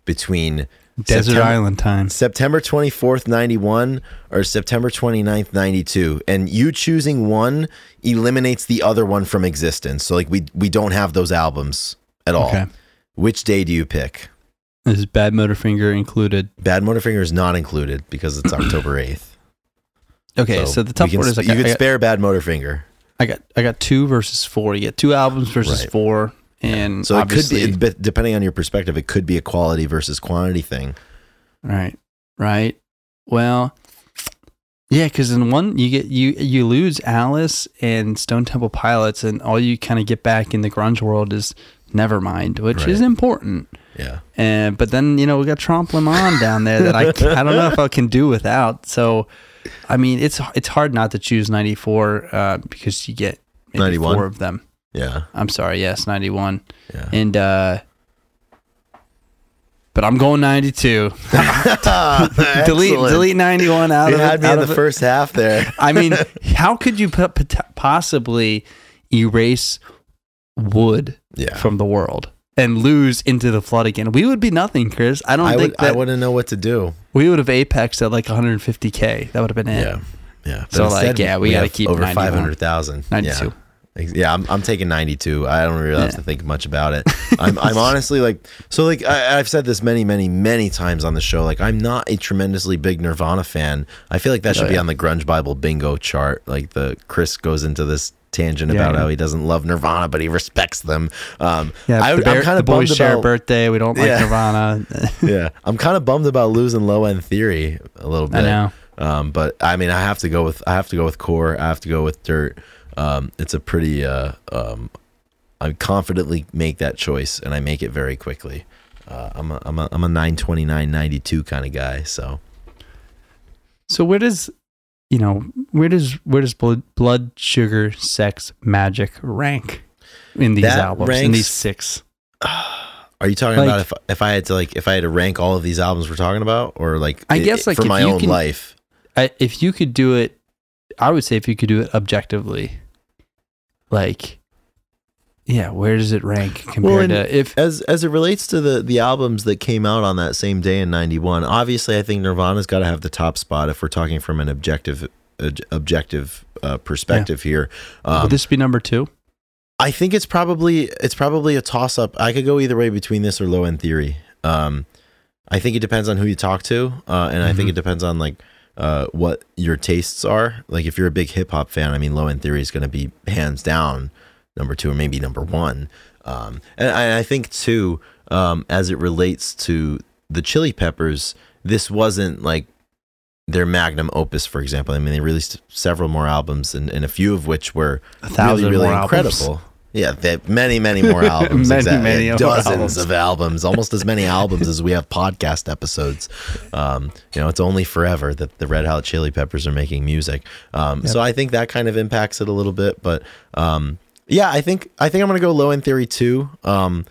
between Desert September, Island time. September 24th, 91 or September 29th, 92, and you choosing one eliminates the other one from existence. So, like we we don't have those albums at all. Okay. Which day do you pick? Is Badmotorfinger included? Badmotorfinger is not included because it's October 8th. Okay, so, the tough part is like, you I, could got, spare Badmotorfinger. I got I got two versus four. You get two albums versus Right. four, and So it could be, depending on your perspective, it could be a quality versus quantity thing. right, right. Well, yeah, because in one you get you you lose Alice and Stone Temple Pilots, and all you kind of get back in the grunge world is Nevermind, which Right. is important. Yeah. And but then you know we got Trompe Le Monde down there that I I don't know if I can do without. So, I mean it's it's hard not to choose ninety four uh, because you get 91? four of them. Yeah. I'm sorry, yes, ninety one, Yeah. and uh, but I'm going ninety two. delete delete ninety one out You of had it, me in the it. first half there. I mean, how could you pot- possibly erase wood Yeah. from the world? And lose into the flood again. We would be nothing, Chris. I don't I think would, I wouldn't know what to do. we would have apexed at like 150k. That would have been it. Yeah. Yeah. So, like, yeah, we gotta keep over five hundred thousand. 92. Yeah. Yeah, I'm, I'm taking 92. I don't really have Yeah. to think much about it. I'm, I'm honestly like, so like I, I've said this many, many, many times on the show. Like I'm not a tremendously big Nirvana fan. I feel like that should Oh, be on the Grunge Bible bingo chart. Like the Chris goes into this tangent Yeah, about yeah. how he doesn't love Nirvana, but he respects them. Um, Yeah, I, I'm kind of bummed share a about. birthday. We don't like Yeah. Nirvana. yeah, I'm kind of bummed about losing low end theory a little bit. I know. Um, but I mean, I have to go with I have to go with core. I have to go with dirt. Um, it's a pretty. Uh, um, I confidently make that choice, and I make it very quickly. Uh, I'm a I'm a I'm a 929 92 kind of guy. So So where does you know where does where does blood, blood sugar, sex, magic rank in these That albums? in these six. are you talking Like- about if if I had to like if I had to rank all of these albums we're talking about, or like I i- guess, like, for my own can- life? I, if you could do it, I would say if you could do it objectively, like, yeah, where does it rank compared and- to if? as as it relates to the the albums that came out on that same day in 91 obviously i think nirvana's got to have the top spot if we're talking from an objective objective uh, perspective here um, would this be number two? i think it's probably it's probably a toss up i could go either way between this or low end theory um i think it depends on who you talk to uh, and i think Mhm. it depends on like uh, what your tastes are like if you're a big hip-hop fan i mean low end theory is going to be hands down number two or maybe number one um, and I, I think too um, as it relates to the chili peppers this wasn't like their magnum opus, for example. I mean, they released several more albums, and, and a few of which were A thousand really, really more albums. Yeah, they, many, many more albums. Many, exactly. many dozens albums. of albums, almost as many albums as we have podcast episodes. Um, you know, it's only forever that the Red Hot Chili Peppers are making music. Um, So I think that kind of impacts it a little bit. But um, yeah, I think I think I'm gonna go Low End Theory two. Um,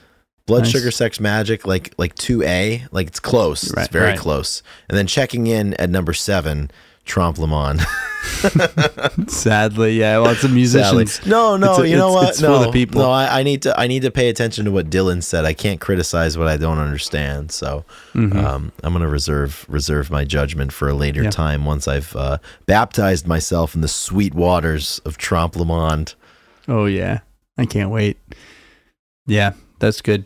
Blood Nice. Sugar Sex Magik, like like two A, like it's close. Right, it's very right. close. And then checking in at number seven, Trompe Le Sadly, yeah. Well, it's a Sadly. musicians. No, no, It's a- you know it's- what? it's for no, the people. No, I, I need to. I need to pay attention to what Dylan said. I can't criticize what I don't understand. So, um, I'm gonna reserve reserve my judgment for a later Mm-hmm. Yeah. time once I've uh, baptized myself in the sweet waters of Trompe Le Monde. Oh yeah, I can't wait. Yeah, that's good.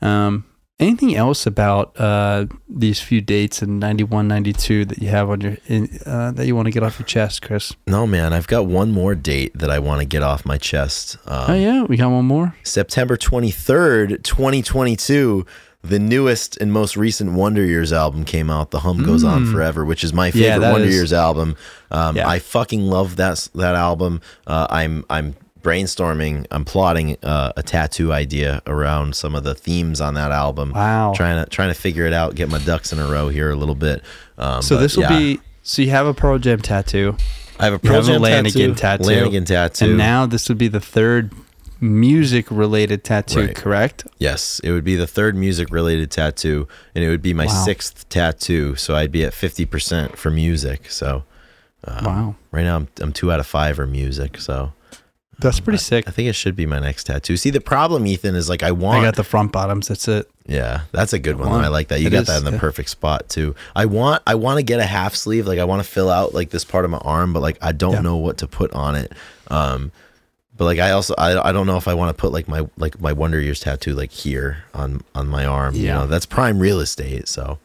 Um, anything else about uh, these few dates in 91, 92 that you have on your in, uh, that you want to get off your chest, Chris? No, man, I've got one more date that I want to get off my chest. Um, oh yeah, we got one more. September 23rd, 2022, the newest and most recent Wonder Years album came out. The Hum Goes On Mm. Forever, which is my favorite that Wonder is- Years album. Um, Yeah. I fucking love that that album. Uh, I'm I'm brainstorming. I'm plotting uh, a tattoo idea around some of the themes on that album. Wow. Trying to trying to figure it out, get my ducks in a row here a little bit. Um, So this will yeah. be. So you have a Pearl Jam tattoo, I have a you Pearl have a Jam Lanegan tattoo, Lanegan tattoo. and now this would be the third music related tattoo. Right. Correct? Yes, it would be the third music related tattoo, and it would be my Wow. sixth tattoo. So I'd be at fifty percent for music. So um, wow, right now I'm I'm two out of five for music. So that's pretty sick. I think it should be my next tattoo. See, the problem, Ethan, is like I want. I got the front bottoms. That's it. yeah, that's a good one. One. I like that. You got is, that in the yeah. perfect spot too. I want I want to get a half sleeve. Like I want to fill out like this part of my arm, but like I don't Yeah. know what to put on it. Um, but like I also I, I don't know if I want to put like my like my Wonder Years tattoo like here on on my arm. You Yeah. know, that's prime real estate. So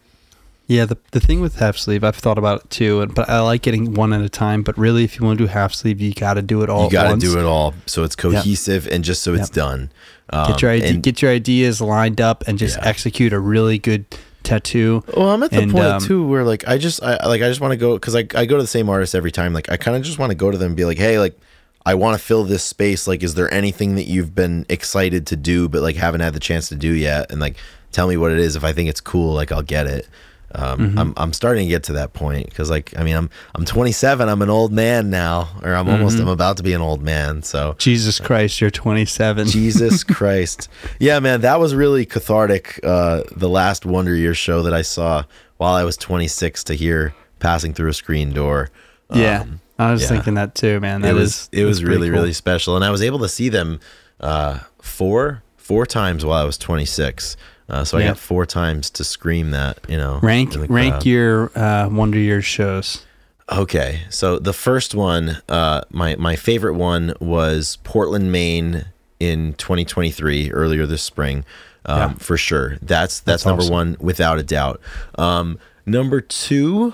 Yeah, the the thing with half sleeve, I've thought about it too, and but I like getting one at a time. But really, if you want to do half sleeve, you got to do it all. you got to do it all so it's cohesive and just so it's Yep. done. Um, Get your idea, and- get your ideas lined up, and just Yeah. execute a really good tattoo. Well, I'm at the And, point um, too where like I just I like I just want to go because I I go to the same artist every time. Like I kind of just want to go to them and be like, hey, like I want to fill this space. Like, is there anything that you've been excited to do but like haven't had the chance to do yet? And like tell me what it is. If I think it's cool, like I'll get it. Um, Mm-hmm. I'm I'm starting to get to that point because like I mean I'm I'm 27. I'm an old man now, or I'm almost Mm-hmm. I'm about to be an old man. So Jesus Christ, you're 27. Jesus Christ. Yeah, man, that was really cathartic. Uh, the last Wonder Years show that I saw while I was 26 to hear passing through a screen door. yeah, Um, I was yeah. thinking that too, man. That it is was it was really cool. really special, and I was able to see them uh, four four times while I was 26. Uh, so I got four times to scream that, you know. rank rank your uh, Wonder Years shows. Okay, so the first one, uh, my my favorite one was Portland, Maine, in 2023, earlier this spring, um, Yeah. for sure. That's that's, That's number awesome. one without a doubt. Um, number two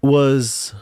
was,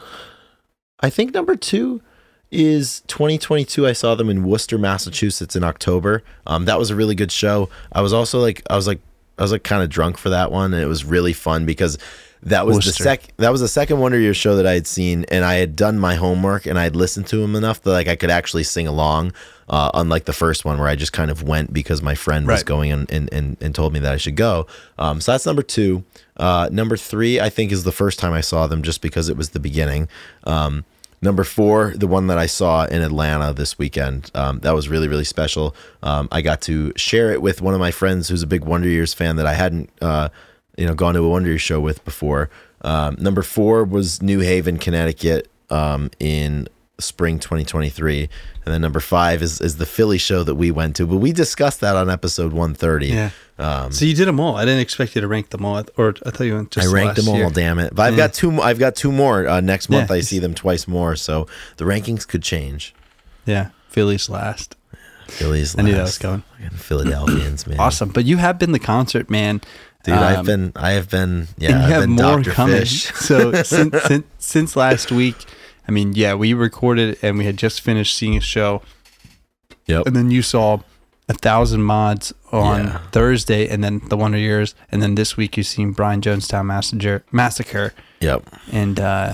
I think number two is 2022. I saw them in Worcester, Massachusetts, in October. Um, that was a really good show. I was also like, I was like, I was like kind of drunk for that one, and it was really fun because that was the Worcester. sec that was the second Wonder Years show that I had seen, and I had done my homework and I had listened to him enough that like I could actually sing along. Uh, unlike the first one where I just kind of went because my friend was Right. going and, and, and, and told me that I should go. Um, so that's number two. Uh, number three, I think, is the first time I saw them just because it was the beginning. Um, Number four, the one that I saw in Atlanta this weekend. Um, that was really, really special. Um, I got to share it with one of my friends who's a big Wonder Years fan that I hadn't, uh, you know, gone to a Wonder Years show with before. Um, number four was New Haven, Connecticut, um, in spring 2023, and then number five is is the Philly show that we went to. But we discussed that on episode 130. Yeah. Um, So you did them all. I didn't expect you to rank them all, or I thought you went just I ranked last them all, year. damn it! But I've Yeah. got two. I've got two more uh, next month. Yeah. I see them twice more, so the rankings could change. Yeah, Philly's last. Phillies. I knew that was. Fucking Philadelphians, man. Awesome, but you have been the concert man, dude. I've Um, been. I have been. Yeah, and you I've have been more Dr. coming. So since, since since last week, I mean, yeah, we recorded and we had just finished seeing a show, Yep. and then you saw a thousand mods on Yeah. Thursday, and then the Wonder Years, and then this week you've seen Brian Jonestown Massacre, Massacre, Yep. and uh,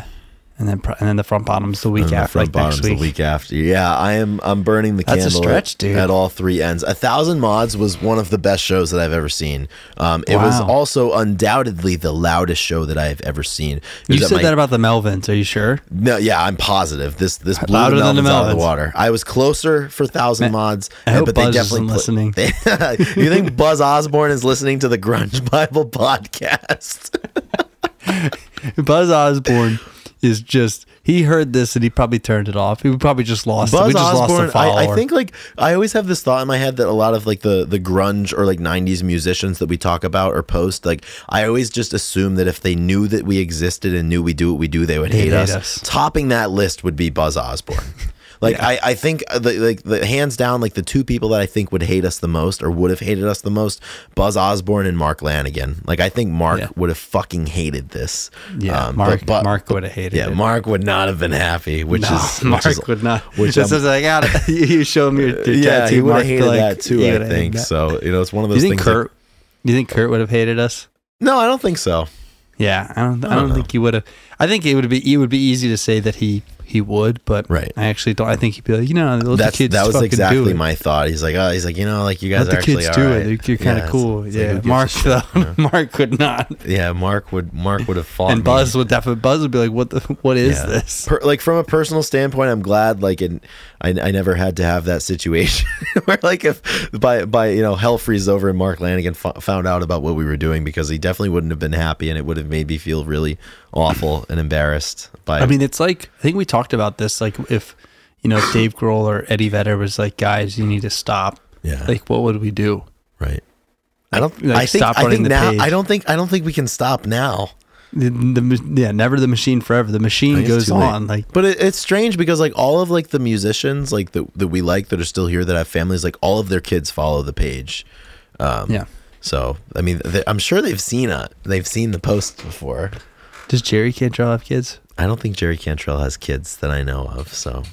and then and then the front bottoms the week after, front like next bottoms week. the week after. Yeah, I am. I'm burning the That's a candle stretch, at, dude. at all three ends. A thousand mods was one of the best shows that I've ever seen. Um, it was also undoubtedly the loudest show that I have ever seen. You said my- that about the Melvins. Are you sure? No, yeah, I'm positive. This this blew Louder the than the Melvins out of the water. I was closer for thousand mods, I hope but Buzz they isn't definitely pla- listening. They- you think Buzz Osborne is listening to the Grunge Bible podcast? Buzz Osborne is just he heard this and he probably turned it off. He probably just lost it. We just lost Osborne, a follower. I, I think like I always have this thought in my head that a lot of like the the grunge or like '90s musicians that we talk about or post, like I always just assume that if they knew that we existed and knew we do what we do, they would hate, hate us. us. Topping that list would be Buzz Osborne. Like I, I think uh, the, like the hands down like the two people that I think would hate us the most or would have hated us the most Buzz Osborne and Mark Lanegan like I think Mark Yeah. would have fucking hated this yeah, Um, Mark but- but- Mark would have hated yeah it. Mark would not have been happy which no, is Mark which is, would not. which I'm- as I got it, you show him your, your yeah, tattoo. he would have hated like, that too. I think so. You know, it's one of those you think things. Kurt? Do you think Kurt would have hated us? no, I don't think so. Yeah, I don't. I don't don't, think he would have. I think it would be. It would be easy to say that he he would, but Right. I actually don't. I think he'd be like, you know, let That's the kids that was exactly it. my thought. He's like, oh, he's like, you know, like you guys Let the kids do right. it. You're kind of Yeah, cool. it's- it's yeah, a Mark though. you know? Mark could not. Yeah, Mark would Mark would have fought and me. Buzz would definitely. Buzz would be like, what the? What is Yeah. this? Per, like from a personal standpoint, I'm glad like in, I, I never had to have that situation where like if by by you know hell freeze over and Mark Lanegan f- found out about what we were doing because he definitely wouldn't have been happy and it would have made me feel really awful and embarrassed by I mean, it's like I think we talked about this. Like if you know if Dave Grohl or Eddie Vedder was like, guys, you need to stop. yeah Like, what would we do? right. I don't. like, I think. I think the now. page. I don't think. I don't think we can stop now. The, the, yeah, never the machine forever. The machine goes on. Like But it, it's strange because like all of like the musicians like that that we like that are still here that have families like all of their kids follow the page. Um, yeah. So I mean, they, I'm sure they've seen it. They've seen the post before. Does Jerry Cantrell have kids? I don't think Jerry Cantrell has kids that I know of. So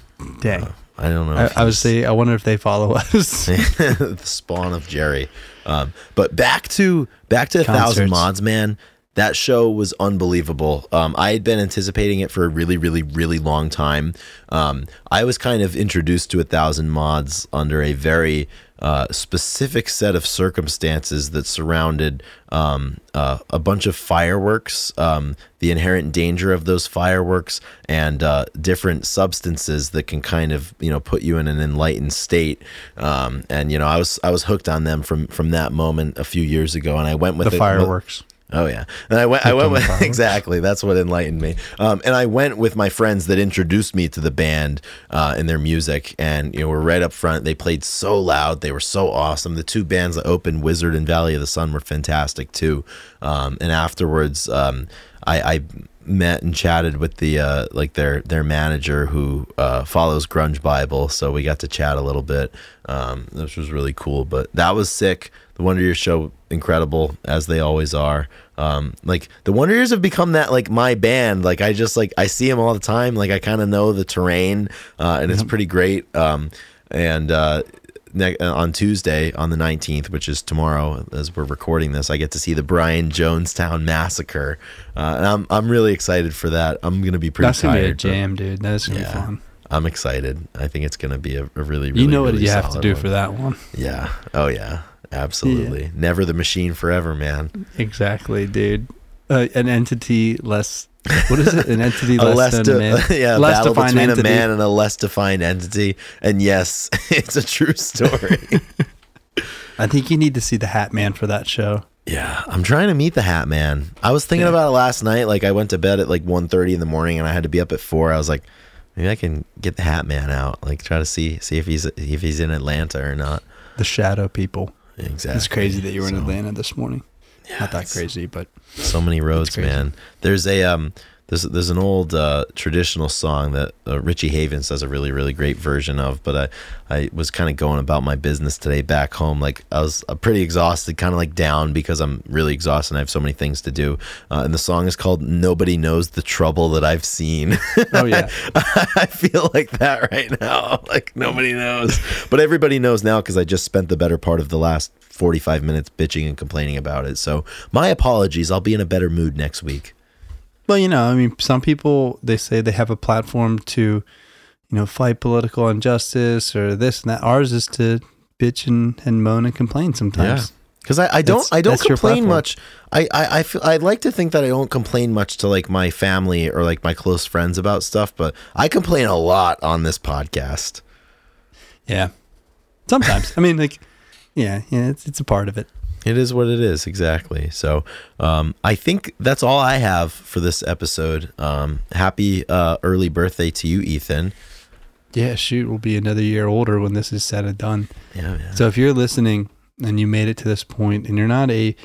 Dang. uh, I don't know. I, I would say I wonder if they follow us. the spawn of Jerry. Um, but back to back to a thousand mods, man. That show was unbelievable. Um, I had been anticipating it for a really, really, really long time. Um, I was kind of introduced to a thousand mods under a very uh, specific set of circumstances that surrounded um, uh, a bunch of fireworks, um, the inherent danger of those fireworks, and uh, different substances that can kind of you know put you in an enlightened state. Um, and you know, I was I was hooked on them from from that moment a few years ago, and I went with the it- fireworks. Oh yeah, and I went. I went with exactly. That's what enlightened me. Um, and I went with my friends that introduced me to the band uh, and their music. And you know, we're right up front. They played so loud. They were so awesome. The two bands that opened, Wizard and Valley of the Sun, were fantastic too. Um, and afterwards, um, I, I met and chatted with the uh, like their their manager who uh, follows Grunge Bible. So we got to chat a little bit, um, which was really cool. But that was sick. The Wonder Years show incredible as they always are. Um, like the Wonder Years have become that like my band. Like I just like I see them all the time. Like I kind of know the terrain, uh, and it's pretty great. Um, and uh, ne- uh, on Tuesday, on the 19th, which is tomorrow, as we're recording this, I get to see the Brian Jonestown Massacre, uh, and I'm I'm really excited for that. I'm gonna be pretty That's gonna be a jam, dude. That's gonna Yeah. be fun. I'm excited. I think it's gonna be a, a really, really You know what really you have to do one. for that one. Yeah. Oh yeah. Absolutely. Never the machine forever, man. Exactly, dude. Uh, an entity less. What is it? An entity less, less than de- a man. yeah, less battle defined between entity. a man and a less defined entity. And yes, it's a true story. I think you need to see the Hat Man for that show. yeah, I'm trying to meet the Hat Man. I was thinking Yeah. about it last night. Like I went to bed at like 1.30 in the morning, and I had to be up at four. I was like, maybe I can get the Hat Man out. Like try to see see if he's if he's in Atlanta or not. The Shadow People. Exactly. It's crazy that you were in Atlanta this morning. Yeah, Not that crazy, but so many roads man there's a um there's there's an old uh, traditional song that uh, Richie Havens does a really really great version of. But I I was kind of going about my business today back home. Like I was uh, pretty exhausted, kind of like down because I'm really exhausted. and I have so many things to do. Uh, and the song is called "Nobody Knows the Trouble That I've Seen." Oh, yeah. I, I feel like that right now. Like nobody knows, but everybody knows now because I just spent the better part of the last 45 minutes bitching and complaining about it. So my apologies. I'll be in a better mood next week. Well, you know, I mean, some people they say they have a platform to, you know, fight political injustice or this and that. Ours is to bitch and, and moan and complain sometimes. Because I, I don't That's- I don't complain much. I, I I feel I'd like to think that I don't complain much to like my family or like my close friends about stuff, but I complain a lot on this podcast. Yeah. Sometimes. I mean, like, yeah, yeah, it's, it's a part of it. It is what it is, exactly. So, um, I think that's all I have for this episode. Um, happy uh, early birthday to you, Ethan. Yeah, shoot, we'll be another year older when this is said and done. Yeah, yeah. So if you're listening and you made it to this point and you're not a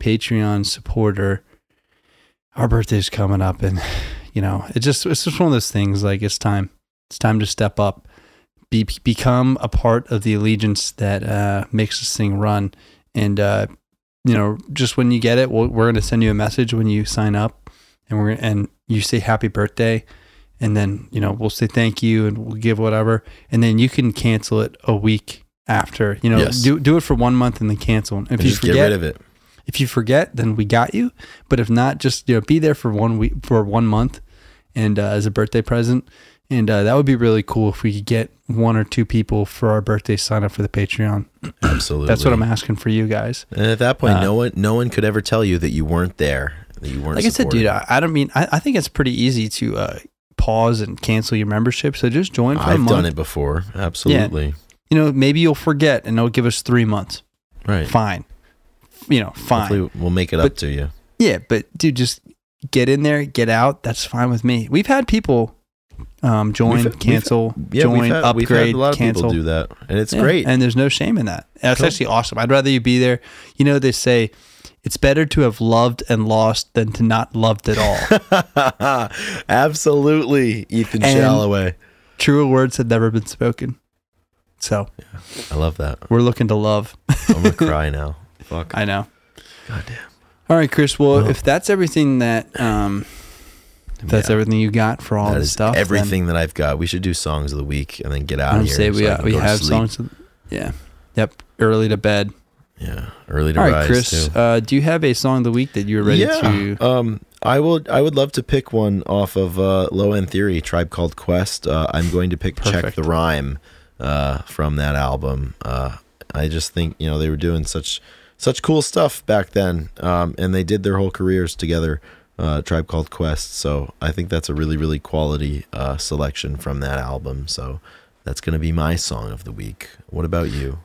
Patreon supporter, our birthday's coming up and you know, it just it's just one of those things like it's time. It's time to step up. Be become a part of the allegiance that uh makes this thing run. And uh you know, just when you get it, we'll, we're going to send you a message when you sign up and we're and you say happy birthday and then, you know, we'll say thank you and we'll give whatever and then you can cancel it a week after. You know, Yes. do do it for 1 month and then cancel. If And you just forget get rid of it. if you forget, then we got you. But if not, just you know, be there for one week for one month, and uh, as a birthday present, and uh, that would be really cool if we could get one or two people for our birthday sign up for the Patreon. Absolutely. That's what I'm asking for you guys. And at that point, Uh, no one no one could ever tell you that you weren't there, that you weren't. Like I said, dude, I, I don't mean I, I think it's pretty easy to uh, pause and cancel your membership. So just join for a I've month. done it before. Absolutely. You know, maybe you'll forget, and it'll give us three months. Right. Fine. You know, fine. Hopefully, we'll make it up to you. Yeah, but dude, just get in there, get out. That's fine with me. We've had people um, join, We've- we've- cancel, Yeah, join, we've had, upgrade, we've had a lot of cancel. people do that, and it's Yeah, great. and there's no shame in that. That's Cool. actually awesome. I'd rather you be there. You know, they say it's better to have loved and lost than to not loved at all. Absolutely, Ethan And- Shalloway. Truer words have never been spoken. So yeah, I love that. we're looking to love. I'm gonna cry now. Fuck. I know. God damn. All right, Chris. Well, Well- if that's everything that um, if that's Yeah. everything you got for all That this is stuff, everything that I've got. We should do songs of the week and then get out I of here. say we uh, we have songs. of- Yeah. Yep. Early to bed. Yeah, early to All right, rise Chris. Uh, do you have a song of the week that you're ready yeah. to? Um, I would I would love to pick one off of uh, Low End Theory, Tribe Called Quest. Uh, I'm going to pick Check the Rhyme uh, from that album. Uh, I just think you know they were doing such such cool stuff back then, um, and they did their whole careers together. Uh, Tribe Called Quest. So I think that's a really really quality uh, selection from that album. So that's going to be my song of the week. What about you?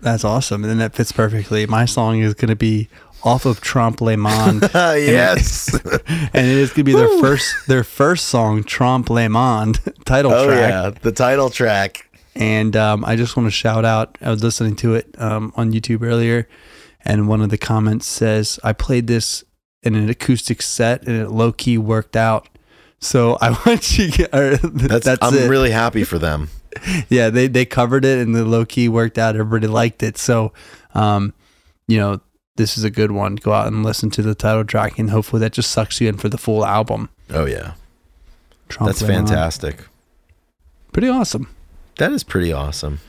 That's awesome, and then that fits perfectly. My song is going to be off of Trompe Le Monde, yes. and it is going to be their first their first song, Trompe Le Monde title oh track. yeah, the title track. And um, I just want to shout out. I was listening to it um, on YouTube earlier, and one of the comments says, "I played this in an acoustic set, and it low key worked out." So I want you. Or, That's, that's I'm it. really happy for them. yeah, they they covered it and the low key worked out. Everybody liked it. So, um, you know, this is a good one. Go out and listen to the title track, and hopefully that just sucks you in for the full album. Oh yeah, Trompe that's fantastic. Pretty awesome. That is pretty awesome.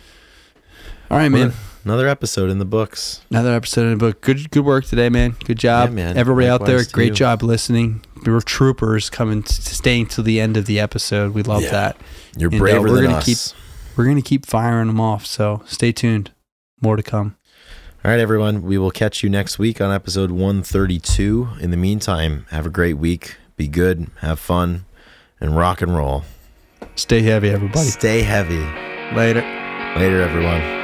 All right, man. Another episode in the books. Another episode in the book. Good good work today, man. Good job, Yeah, man. Everybody out there, great you. job listening. We were troopers coming, to, staying till the end of the episode. We love Yeah. that. You're And, uh, braver we're than gonna us. keep- We're gonna keep firing them off. So stay tuned. More to come. All right, everyone. We will catch you next week on episode 132. In the meantime, have a great week. Be good, have fun, and rock and roll. Stay heavy, everybody. Stay heavy. Later. Later, everyone.